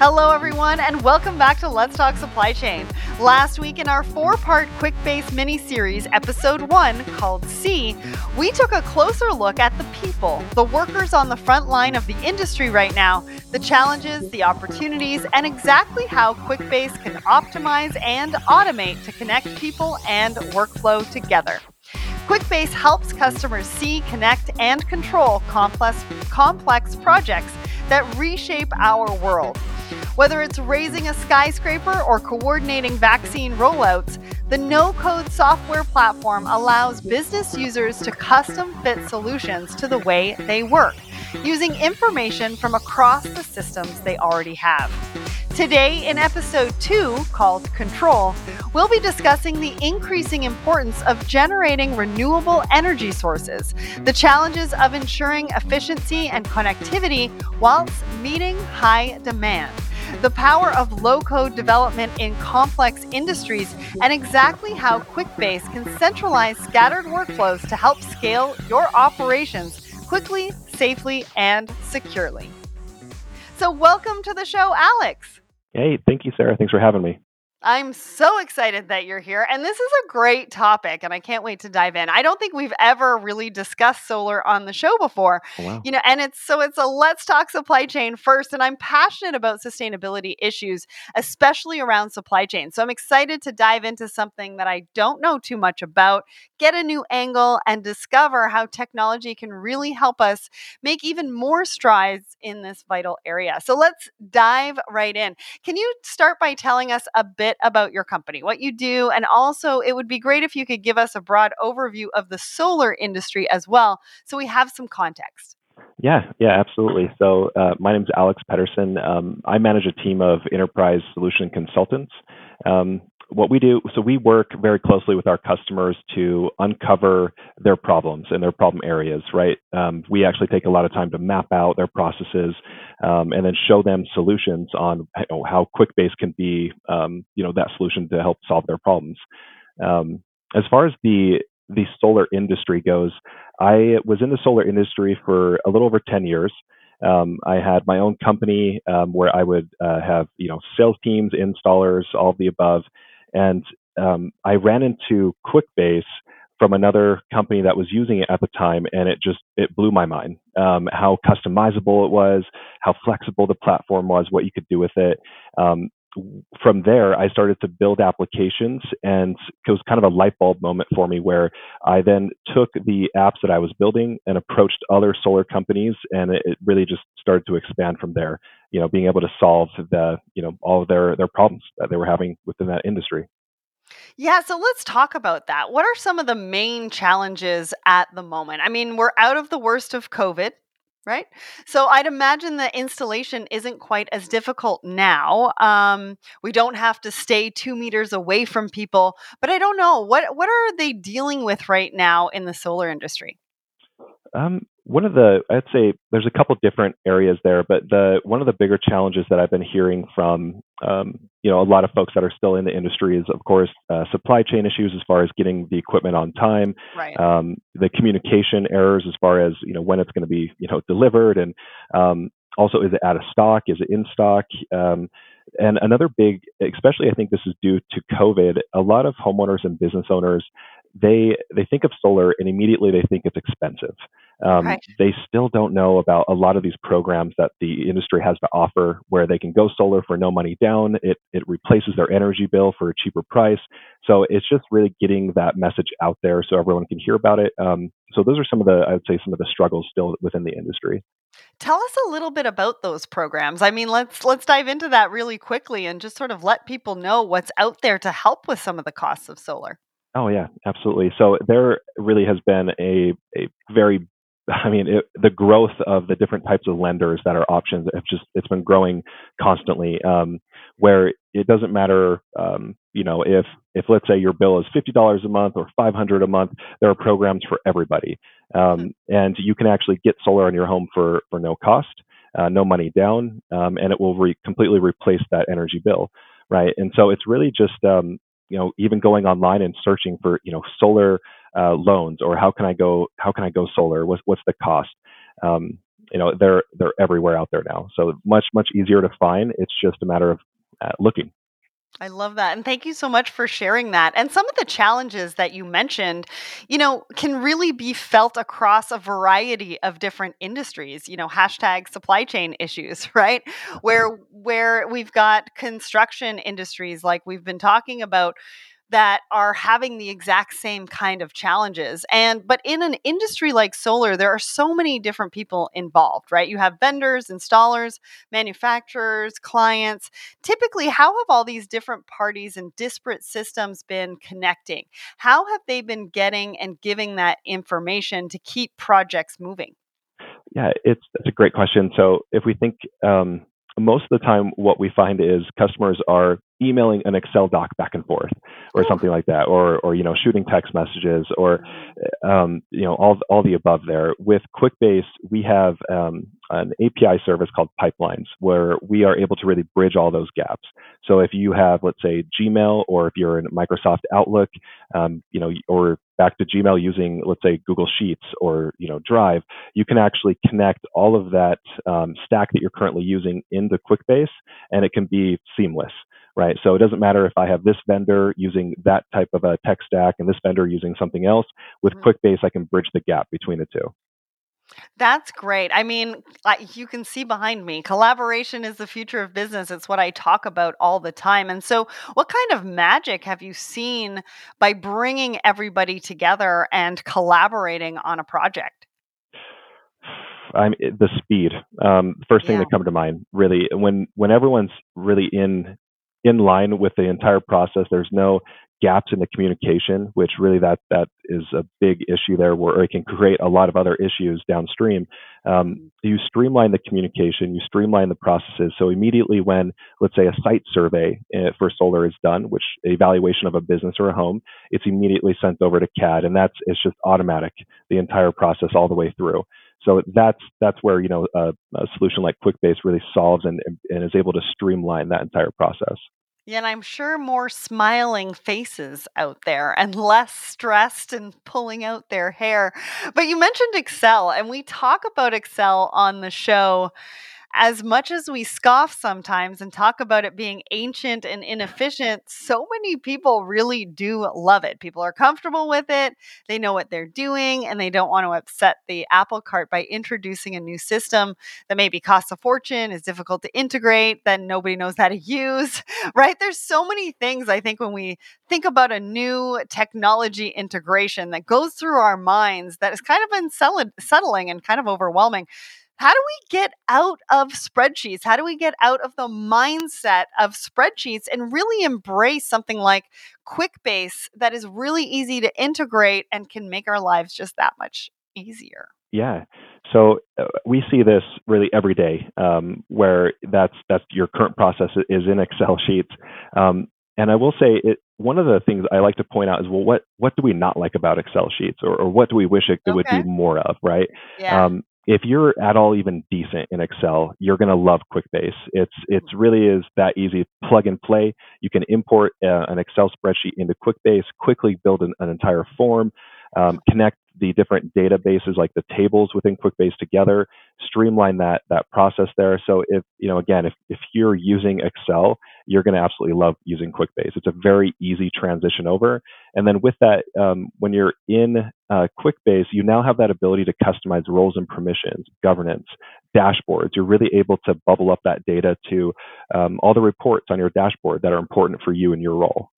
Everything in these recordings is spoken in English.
Hello, everyone, and welcome back to Let's Talk Supply Chain. Last week, in our four part QuickBase mini series, episode one, called See, we took a closer look at the people, the workers on the front line of the industry right now, the challenges, the opportunities, and exactly how QuickBase can optimize and automate to connect people and workflow together. QuickBase helps customers see, connect, and control complex, complex projects that reshape our world. Whether it's raising a skyscraper or coordinating vaccine rollouts, the no code software platform allows business users to custom fit solutions to the way they work, using information from across the systems they already have. Today, in episode two, called Control, we'll be discussing the increasing importance of generating renewable energy sources, the challenges of ensuring efficiency and connectivity whilst meeting high demand the power of low code development in complex industries, and exactly how QuickBase can centralize scattered workflows to help scale your operations quickly, safely, and securely. So, welcome to the show, Alex. Hey, thank you, Sarah. Thanks for having me. I'm so excited that you're here. And this is a great topic, and I can't wait to dive in. I don't think we've ever really discussed solar on the show before. Oh, wow. You know, and it's so it's a let's talk supply chain first. And I'm passionate about sustainability issues, especially around supply chain. So I'm excited to dive into something that I don't know too much about, get a new angle, and discover how technology can really help us make even more strides in this vital area. So let's dive right in. Can you start by telling us a bit? About your company, what you do, and also it would be great if you could give us a broad overview of the solar industry as well so we have some context. Yeah, yeah, absolutely. So, uh, my name is Alex Pedersen. Um, I manage a team of enterprise solution consultants. Um, what we do, so we work very closely with our customers to uncover their problems and their problem areas, right? Um, we actually take a lot of time to map out their processes um, and then show them solutions on how QuickBase can be, um, you know, that solution to help solve their problems. Um, as far as the the solar industry goes, I was in the solar industry for a little over 10 years. Um, I had my own company um, where I would uh, have you know sales teams, installers, all of the above, and um, I ran into QuickBase from another company that was using it at the time, and it just it blew my mind. Um, how customizable it was, how flexible the platform was, what you could do with it. Um, from there, I started to build applications, and it was kind of a light bulb moment for me where I then took the apps that I was building and approached other solar companies, and it, it really just started to expand from there. You know, being able to solve the you know all of their their problems that they were having within that industry. Yeah, so let's talk about that. What are some of the main challenges at the moment? I mean, we're out of the worst of COVID, right? So I'd imagine the installation isn't quite as difficult now. Um, we don't have to stay two meters away from people, but I don't know what what are they dealing with right now in the solar industry. Um, one of the I'd say there's a couple different areas there, but the one of the bigger challenges that I've been hearing from um, you know a lot of folks that are still in the industry is of course uh, supply chain issues as far as getting the equipment on time, Right. um, the communication errors as far as you know when it's going to be you know delivered, and um, also is it out of stock, is it in stock, um, and another big, especially I think this is due to COVID, a lot of homeowners and business owners they they think of solar and immediately they think it's expensive. Um, Right. they still don't know about a lot of these programs that the industry has to offer, where they can go solar for no money down. It it replaces their energy bill for a cheaper price. So it's just really getting that message out there so everyone can hear about it. Um, so those are some of the I would say some of the struggles still within the industry. Tell us a little bit about those programs. I mean, let's let's dive into that really quickly and just sort of let people know what's out there to help with some of the costs of solar. Oh yeah, absolutely. So there really has been a a very I mean, it, the growth of the different types of lenders that are options have just it's been growing constantly. Um, where it doesn't matter, um, you know, if if let's say your bill is fifty dollars a month or five hundred a month, there are programs for everybody, um, and you can actually get solar on your home for for no cost, uh, no money down, um, and it will re- completely replace that energy bill, right? And so it's really just um, you know even going online and searching for you know solar uh, loans or how can I go how can I go solar? What's what's the cost? Um, you know they're they're everywhere out there now. So much much easier to find. It's just a matter of uh, looking. I love that. And thank you so much for sharing that. And some of the challenges that you mentioned, you know, can really be felt across a variety of different industries, you know, hashtag supply chain issues, right? Mm-hmm. Where where we've got construction industries like we've been talking about that are having the exact same kind of challenges. And but in an industry like solar, there are so many different people involved, right? You have vendors, installers, manufacturers, clients. Typically, how have all these different parties and disparate systems been connecting? How have they been getting and giving that information to keep projects moving? Yeah, it's, it's a great question. So if we think um, most of the time what we find is customers are emailing an excel doc back and forth or something like that or or you know shooting text messages or um, you know all all the above there. With quickbase we have um, an api service called pipelines where we are able to really bridge all those gaps. So if you have let's say gmail or if you're in microsoft outlook um, you know or back to Gmail using, let's say, Google Sheets or you know Drive, you can actually connect all of that um, stack that you're currently using into QuickBase, and it can be seamless, right? So it doesn't matter if I have this vendor using that type of a tech stack and this vendor using something else. With mm-hmm. QuickBase, I can bridge the gap between the two. That's great. I mean, I, you can see behind me, collaboration is the future of business. It's what I talk about all the time. And so, what kind of magic have you seen by bringing everybody together and collaborating on a project? I'm the speed. Um, first thing yeah. that come to mind, really, when when everyone's really in in line with the entire process. There's no gaps in the communication, which really that that is a big issue there, where it can create a lot of other issues downstream. Um, you streamline the communication, you streamline the processes. So immediately when, let's say, a site survey eh, for solar is done, which evaluation of a business or a home, it's immediately sent over to CAD, and that's it's just automatic the entire process all the way through. So that's that's where you know a, a solution like QuickBase really solves and, and is able to streamline that entire process. Yeah, and I'm sure more smiling faces out there and less stressed and pulling out their hair. But you mentioned Excel, and we talk about Excel on the show as much as we scoff sometimes and talk about it being ancient and inefficient, so many people really do love it. People are comfortable with it, they know what they're doing, and they don't want to upset the apple cart by introducing a new system that maybe costs a fortune, is difficult to integrate, then nobody knows how to use, right? There's so many things I think when we think about a new technology integration that goes through our minds that is kind of unsettling and kind of overwhelming how do we get out of spreadsheets? How do we get out of the mindset of spreadsheets and really embrace something like QuickBase that is really easy to integrate and can make our lives just that much easier? Yeah. So uh, we see this really every day, um, where that's that's your current process is in Excel sheets. Um, and I will say it, one of the things I like to point out is well, what what do we not like about Excel sheets, or, or what do we wish it, okay. would be more of, right? Yeah. Um, if you're at all even decent in Excel, you're going to love QuickBase. It's it's really is that easy. Plug and play. You can import uh, an Excel spreadsheet into QuickBase, quickly build an, an entire form, um, connect the different databases like the tables within QuickBase together, streamline that that process there. So if you know again, if if you're using Excel, you're going to absolutely love using QuickBase. It's a very easy transition over. And then with that, um, when you're in uh, QuickBase, you now have that ability to customize roles and permissions, governance, dashboards. You're really able to bubble up that data to um, all the reports on your dashboard that are important for you and your role.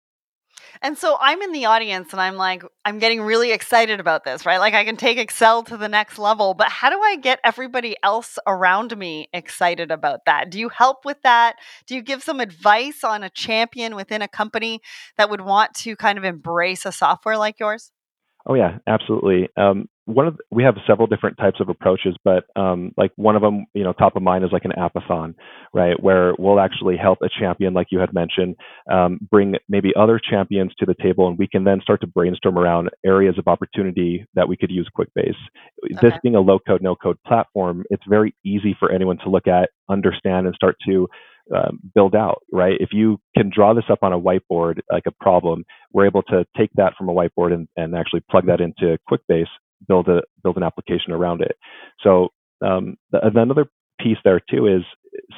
And so I'm in the audience and I'm like, I'm getting really excited about this, right? Like I can take Excel to the next level, but how do I get everybody else around me excited about that? Do you help with that? Do you give some advice on a champion within a company that would want to kind of embrace a software like yours? Oh yeah, absolutely. Um, one of the, we have several different types of approaches, but um, like one of them, you know, top of mind is like an appathon, right? Where we'll actually help a champion, like you had mentioned, um, bring maybe other champions to the table, and we can then start to brainstorm around areas of opportunity that we could use QuickBase. Okay. This being a low-code, no-code platform, it's very easy for anyone to look at, understand, and start to um, build out, right? If you can draw this up on a whiteboard, like a problem, we're able to take that from a whiteboard and, and actually plug that into QuickBase, build a build an application around it. So um, the, another piece there too is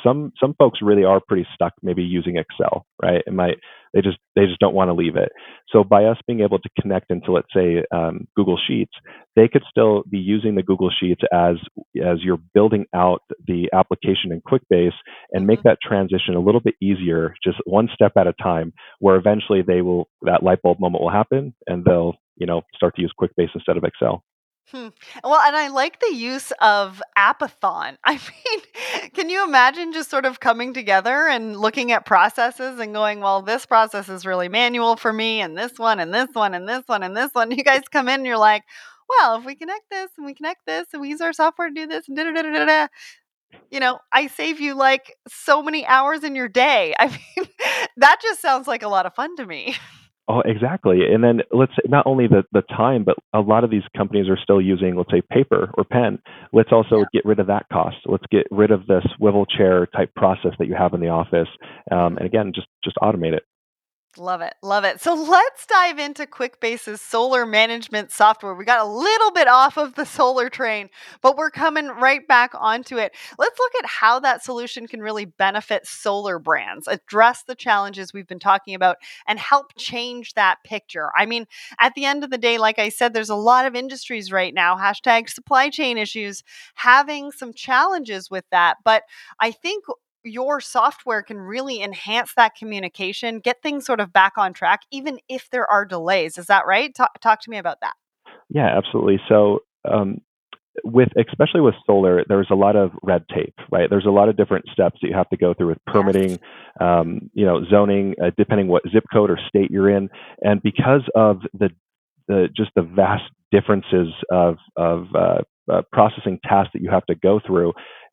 some some folks really are pretty stuck maybe using Excel, right? It might they just they just don't want to leave it. So by us being able to connect into let's say um, Google Sheets, they could still be using the Google Sheets as as you're building out the application in QuickBase and make mm-hmm. that transition a little bit easier, just one step at a time. Where eventually they will that light bulb moment will happen and they'll you know start to use QuickBase instead of Excel. Hmm. Well, and I like the use of appathon. I mean, can you imagine just sort of coming together and looking at processes and going, well, this process is really manual for me, and this one, and this one, and this one, and this one. You guys come in and you're like, well, if we connect this and we connect this and we use our software to do this and da da da da da, you know, I save you like so many hours in your day. I mean, that just sounds like a lot of fun to me. Oh, exactly. And then let's say not only the, the time, but a lot of these companies are still using, let's say, paper or pen. Let's also yeah. get rid of that cost. Let's get rid of this swivel chair type process that you have in the office. Um, and again, just just automate it. Love it. Love it. So let's dive into QuickBase's solar management software. We got a little bit off of the solar train, but we're coming right back onto it. Let's look at how that solution can really benefit solar brands, address the challenges we've been talking about, and help change that picture. I mean, at the end of the day, like I said, there's a lot of industries right now, hashtag supply chain issues, having some challenges with that. But I think your software can really enhance that communication, get things sort of back on track, even if there are delays. Is that right? Talk, talk to me about that. Yeah, absolutely. So, um, with especially with solar, there's a lot of red tape, right? There's a lot of different steps that you have to go through with permitting, yes. um, you know, zoning, uh, depending what zip code or state you're in, and because of the the just the vast differences of of uh, uh, processing tasks that you have to go through,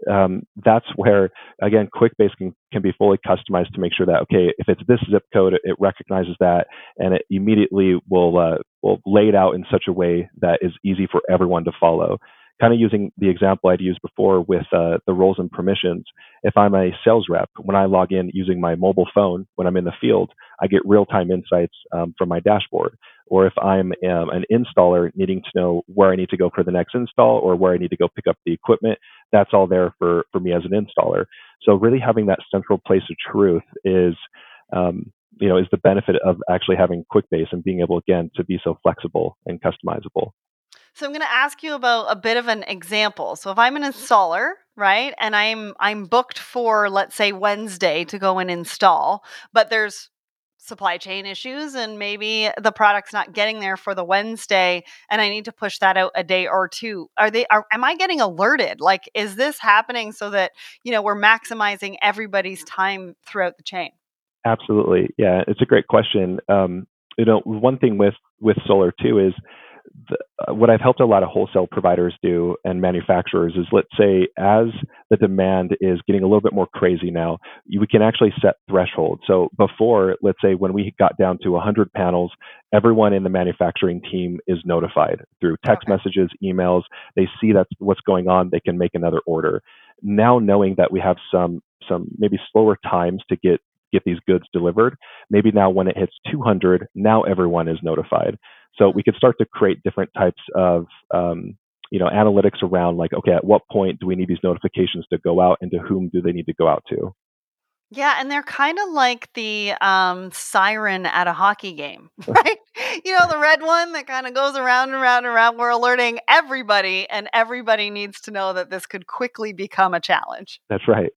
um, that's where again QuickBase can, can be fully customized to make sure that okay, if it's this zip code, it, it recognizes that and it immediately will uh, will lay it out in such a way that is easy for everyone to follow kind of using the example I'd used before with uh, the roles and permissions. If I'm a sales rep, when I log in using my mobile phone when I'm in the field, I get real time insights um, from my dashboard. Or if I'm um, an installer needing to know where I need to go for the next install or where I need to go pick up the equipment, that's all there for, for me as an installer. So really having that central place of truth is um, you know, is the benefit of actually having QuickBase and being able again to be so flexible and customizable. So I'm going to ask you about a bit of an example. So if I'm an installer, right, and I'm I'm booked for let's say Wednesday to go and install, but there's supply chain issues and maybe the product's not getting there for the Wednesday and I need to push that out a day or two. Are they are am I getting alerted? Like is this happening so that, you know, we're maximizing everybody's time throughout the chain? Absolutely. Yeah, it's a great question. Um, you know, one thing with with solar too is the, uh, what I've helped a lot of wholesale providers do and manufacturers is let's say as the demand is getting a little bit more crazy now, we can actually set thresholds. So before, let's say when we got down to 100 panels, everyone in the manufacturing team is notified through text okay. messages, emails. They see that's what's going on. They can make another order. Now knowing that we have some some maybe slower times to get get these goods delivered. Maybe now when it hits 200, now everyone is notified. So we could start to create different types of um, you know analytics around like okay at what point do we need these notifications to go out and to whom do they need to go out to yeah, and they're kind of like the um, siren at a hockey game, right? you know, the red one that kind of goes around and around and around. We're alerting everybody, and everybody needs to know that this could quickly become a challenge. That's right.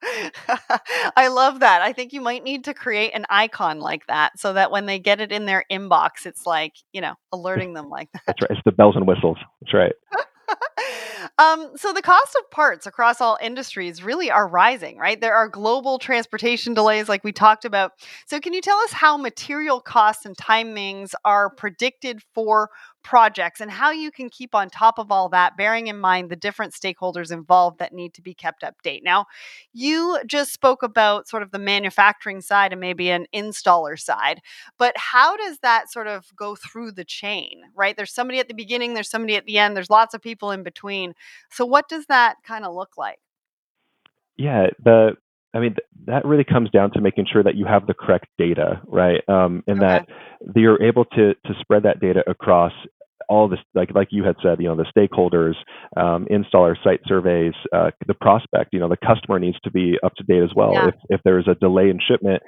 I love that. I think you might need to create an icon like that so that when they get it in their inbox, it's like, you know, alerting them like that. That's right. It's the bells and whistles. That's right. um, so the cost of parts across all industries really are rising, right? There are global transportation delays, like we talked about. So, can you tell us how material costs and timings are predicted for projects and how you can keep on top of all that, bearing in mind the different stakeholders involved that need to be kept update. Now, you just spoke about sort of the manufacturing side and maybe an installer side, but how does that sort of go through the chain, right? There's somebody at the beginning, there's somebody at the end, there's lots of people in between. So, what does that kind of look like? Yeah, the I mean, that really comes down to making sure that you have the correct data, right? Um, and okay. that you're able to to spread that data across all this, like like you had said, you know, the stakeholders, um, installer site surveys, uh, the prospect, you know, the customer needs to be up to date as well. Yeah. If if there is a delay in shipment,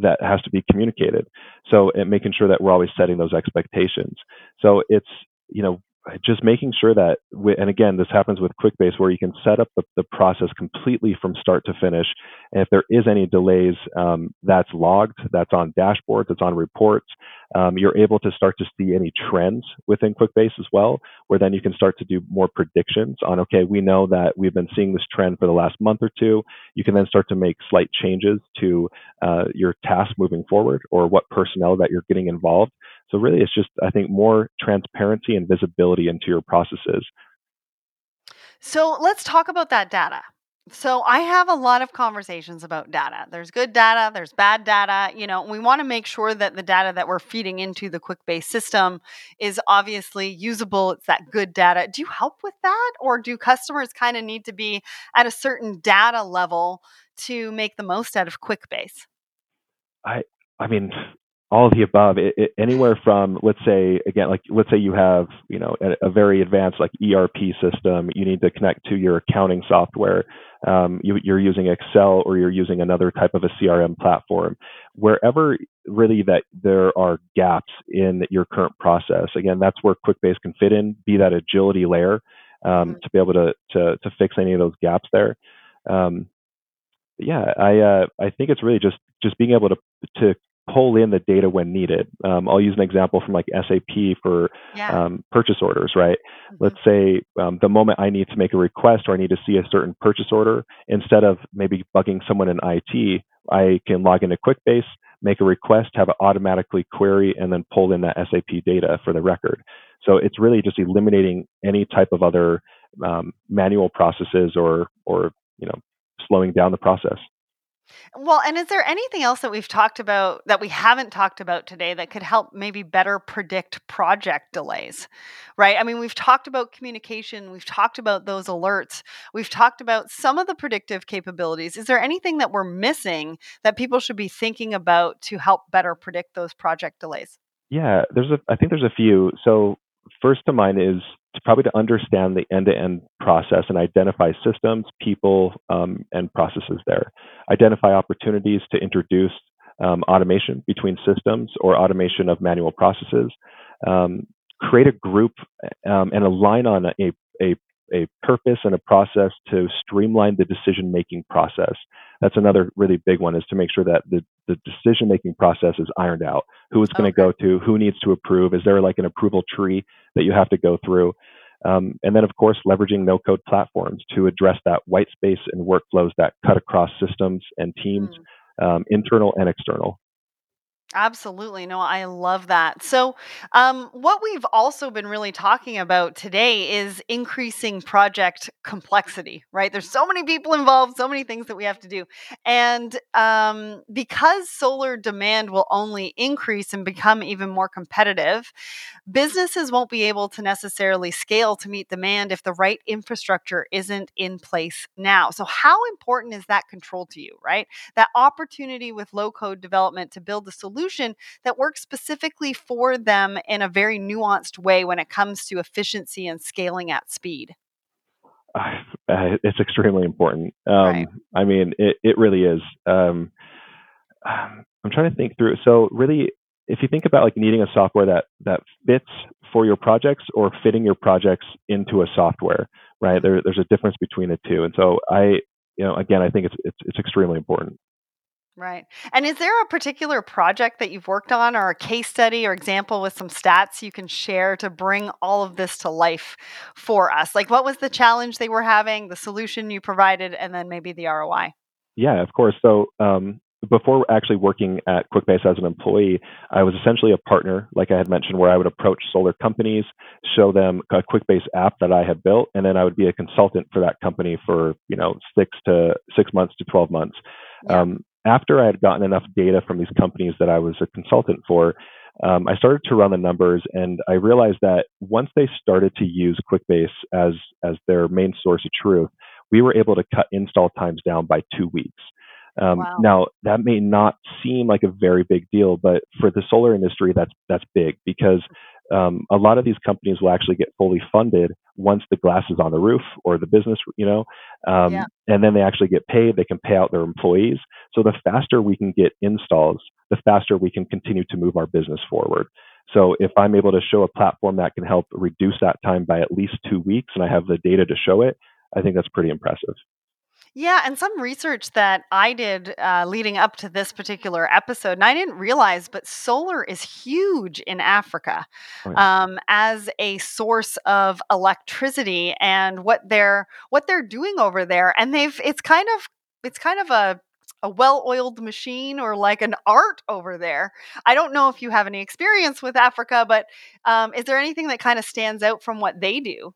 that has to be communicated. So, and making sure that we're always setting those expectations. So it's you know just making sure that, we, and again, this happens with QuickBase where you can set up the, the, process completely from start to finish. And if there is any delays, um, that's logged, that's on dashboards, it's on reports. Um, you're able to start to see any trends within QuickBase as well, where then you can start to do more predictions on, okay, we know that we've been seeing this trend for the last month or two. You can then start to make slight changes to uh, your task moving forward or what personnel that you're getting involved so really, it's just I think more transparency and visibility into your processes. So let's talk about that data. So I have a lot of conversations about data. There's good data, there's bad data. You know, we want to make sure that the data that we're feeding into the QuickBase system is obviously usable. It's that good data. Do you help with that or do customers kind of need to be at a certain data level to make the most out of QuickBase? I I mean, all of the above it, it, anywhere from let's say again like let's say you have you know a, a, very advanced like erp system you need to connect to your accounting software um, you, you're using excel or you're using another type of a crm platform wherever really that there are gaps in your current process again that's where quickbase can fit in be that agility layer um, mm-hmm. to be able to, to to fix any of those gaps there um, yeah, I uh, I think it's really just just being able to to pull in the data when needed. Um, I'll use an example from like SAP for yeah. um, purchase orders, right? Mm-hmm. Let's say um, the moment I need to make a request or I need to see a certain purchase order, instead of maybe bugging someone in IT, I can log into QuickBase, make a request, have it automatically query, and then pull in that SAP data for the record. So it's really just eliminating any type of other um, manual processes or or you know slowing down the process. Well, and is there anything else that we've talked about that we haven't talked about today that could help maybe better predict project delays? Right? I mean, we've talked about communication, we've talked about those alerts, we've talked about some of the predictive capabilities. Is there anything that we're missing that people should be thinking about to help better predict those project delays? Yeah, there's a I think there's a few. So first to mind is probably to understand the end-to-end process and identify systems, people, um, and processes there. Identify opportunities to introduce um, automation between systems or automation of manual processes. Um, create a group um, and align on a, a, a purpose and a process to streamline the decision-making process. That's another really big one is to make sure that the, the decision-making process is ironed out. Who it's going to okay. go to, who needs to approve, is there like an approval tree that you have to go through? Um, and then, of course, leveraging no code platforms to address that white space and workflows that cut across systems and teams, mm. um, internal and external. Absolutely. No, I love that. So, um, what we've also been really talking about today is increasing project complexity, right? There's so many people involved, so many things that we have to do. And um, because solar demand will only increase and become even more competitive, businesses won't be able to necessarily scale to meet demand if the right infrastructure isn't in place now. So, how important is that control to you, right? That opportunity with low code development to build a solution solution that works specifically for them in a very nuanced way when it comes to efficiency and scaling at speed? Uh, it's extremely important. Um, right. I mean, it, it really is. Um, I'm trying to think through. So, really, if you think about like needing a software that that fits for your projects or fitting your projects into a software, right? There, there's a difference between the two. And so, I, you know, again, I think it's it's, it's extremely important. Right. And is there a particular project that you've worked on or a case study or example with some stats you can share to bring all of this to life for us? Like what was the challenge they were having, the solution you provided, and then maybe the ROI? Yeah, of course. So um, before actually working at QuickBase as an employee, I was essentially a partner, like I had mentioned, where I would approach solar companies, show them a QuickBase app that I had built, and then I would be a consultant for that company for you know six to six months to twelve months. Yeah. Um, after I had gotten enough data from these companies that I was a consultant for, um, I started to run the numbers and I realized that once they started to use QuickBase as, as their main source of truth, we were able to cut install times down by two weeks. Um, wow. Now, that may not seem like a very big deal, but for the solar industry, that's that's big because um, a lot of these companies will actually get fully funded once the glass is on the roof or the business, you know, um, yeah. and then they actually get paid. They can pay out their employees. So the faster we can get installs, the faster we can continue to move our business forward. So if I'm able to show a platform that can help reduce that time by at least two weeks, and I have the data to show it, I think that's pretty impressive. Yeah, and some research that I did uh, leading up to this particular episode, and I didn't realize, but solar is huge in Africa right. um, as a source of electricity, and what they're what they're doing over there, and they've it's kind of it's kind of a a well-oiled machine or like an art over there. I don't know if you have any experience with Africa, but um, is there anything that kind of stands out from what they do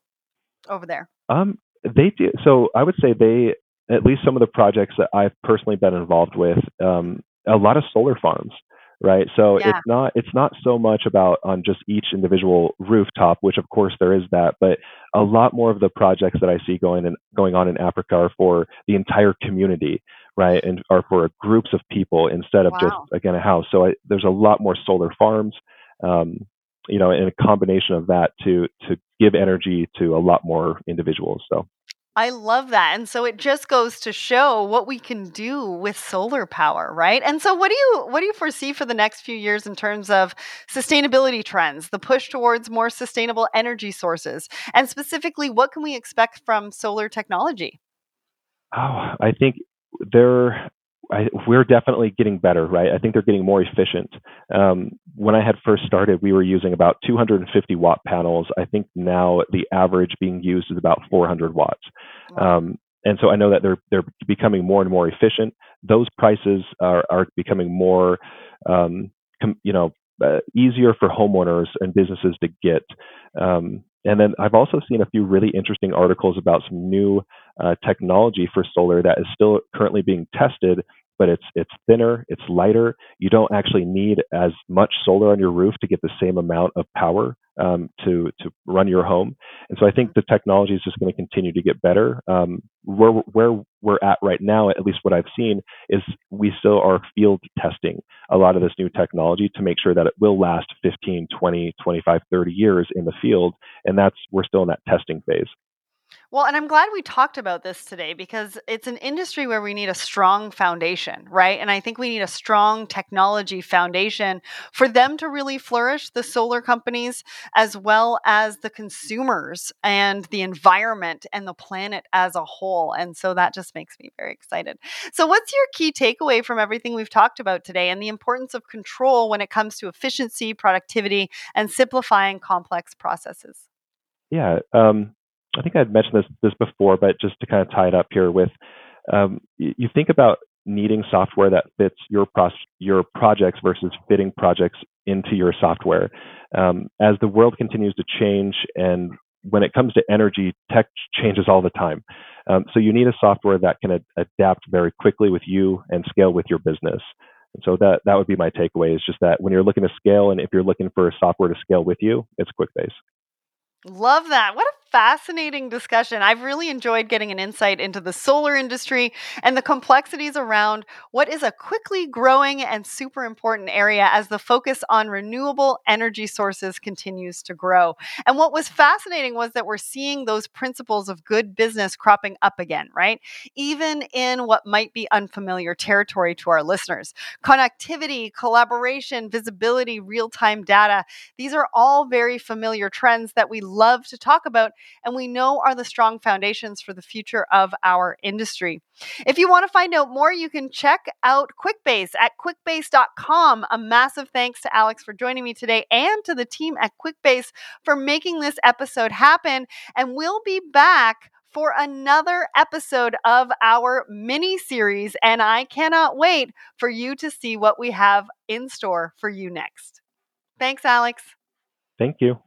over there? Um, they do. So I would say they at least some of the projects that I've personally been involved with, um, a lot of solar farms, right? So yeah. it's not it's not so much about on just each individual rooftop, which of course there is that, but a lot more of the projects that I see going in, going on in Africa are for the entire community, right, and are for groups of people instead of wow. just again a house. So I, there's a lot more solar farms. Um, you know, and a combination of that to to give energy to a lot more individuals. So I love that. And so it just goes to show what we can do with solar power, right? And so what do you what do you foresee for the next few years in terms of sustainability trends, the push towards more sustainable energy sources? And specifically, what can we expect from solar technology? Oh, I think there I, we're definitely getting better, right? I think they're getting more efficient. Um, when I had first started, we were using about 250 watt panels. I think now the average being used is about 400 watts. Wow. Um, and so I know that they're they're becoming more and more efficient. Those prices are are becoming more, um, com, you know, uh, easier for homeowners and businesses to get. Um, and then I've also seen a few really interesting articles about some new uh, technology for solar that is still currently being tested but it's it's thinner, it's lighter. You don't actually need as much solar on your roof to get the same amount of power um, to to run your home. And so I think the technology is just going to continue to get better. Um, where where we're at right now, at least what I've seen, is we still are field testing a lot of this new technology to make sure that it will last 15, 20, 25, 30 years in the field. And that's we're still in that testing phase. Well, and I'm glad we talked about this today because it's an industry where we need a strong foundation, right? And I think we need a strong technology foundation for them to really flourish, the solar companies, as well as the consumers and the environment and the planet as a whole. And so that just makes me very excited. So, what's your key takeaway from everything we've talked about today and the importance of control when it comes to efficiency, productivity, and simplifying complex processes? Yeah. Um, I think I'd mentioned this this before, but just to kind of tie it up here with, um, you, think about needing software that fits your pros- your projects versus fitting projects into your software. Um, as the world continues to change, and when it comes to energy, tech changes all the time. Um, so you need a software that can ad- adapt very quickly with you and scale with your business. And so that that would be my takeaway is just that when you're looking to scale, and if you're looking for a software to scale with you, it's QuickBase. Love that. What a fascinating discussion. I've really enjoyed getting an insight into the solar industry and the complexities around what is a quickly growing and super important area as the focus on renewable energy sources continues to grow. And what was fascinating was that we're seeing those principles of good business cropping up again, right? Even in what might be unfamiliar territory to our listeners. Connectivity, collaboration, visibility, real time data, these are all very familiar trends that we love to talk about and we know are the strong foundations for the future of our industry. If you want to find out more, you can check out QuickBase at quickbase.com. A massive thanks to Alex for joining me today and to the team at QuickBase for making this episode happen. And we'll be back for another episode of our mini series. And I cannot wait for you to see what we have in store for you next. Thanks, Alex. Thank you.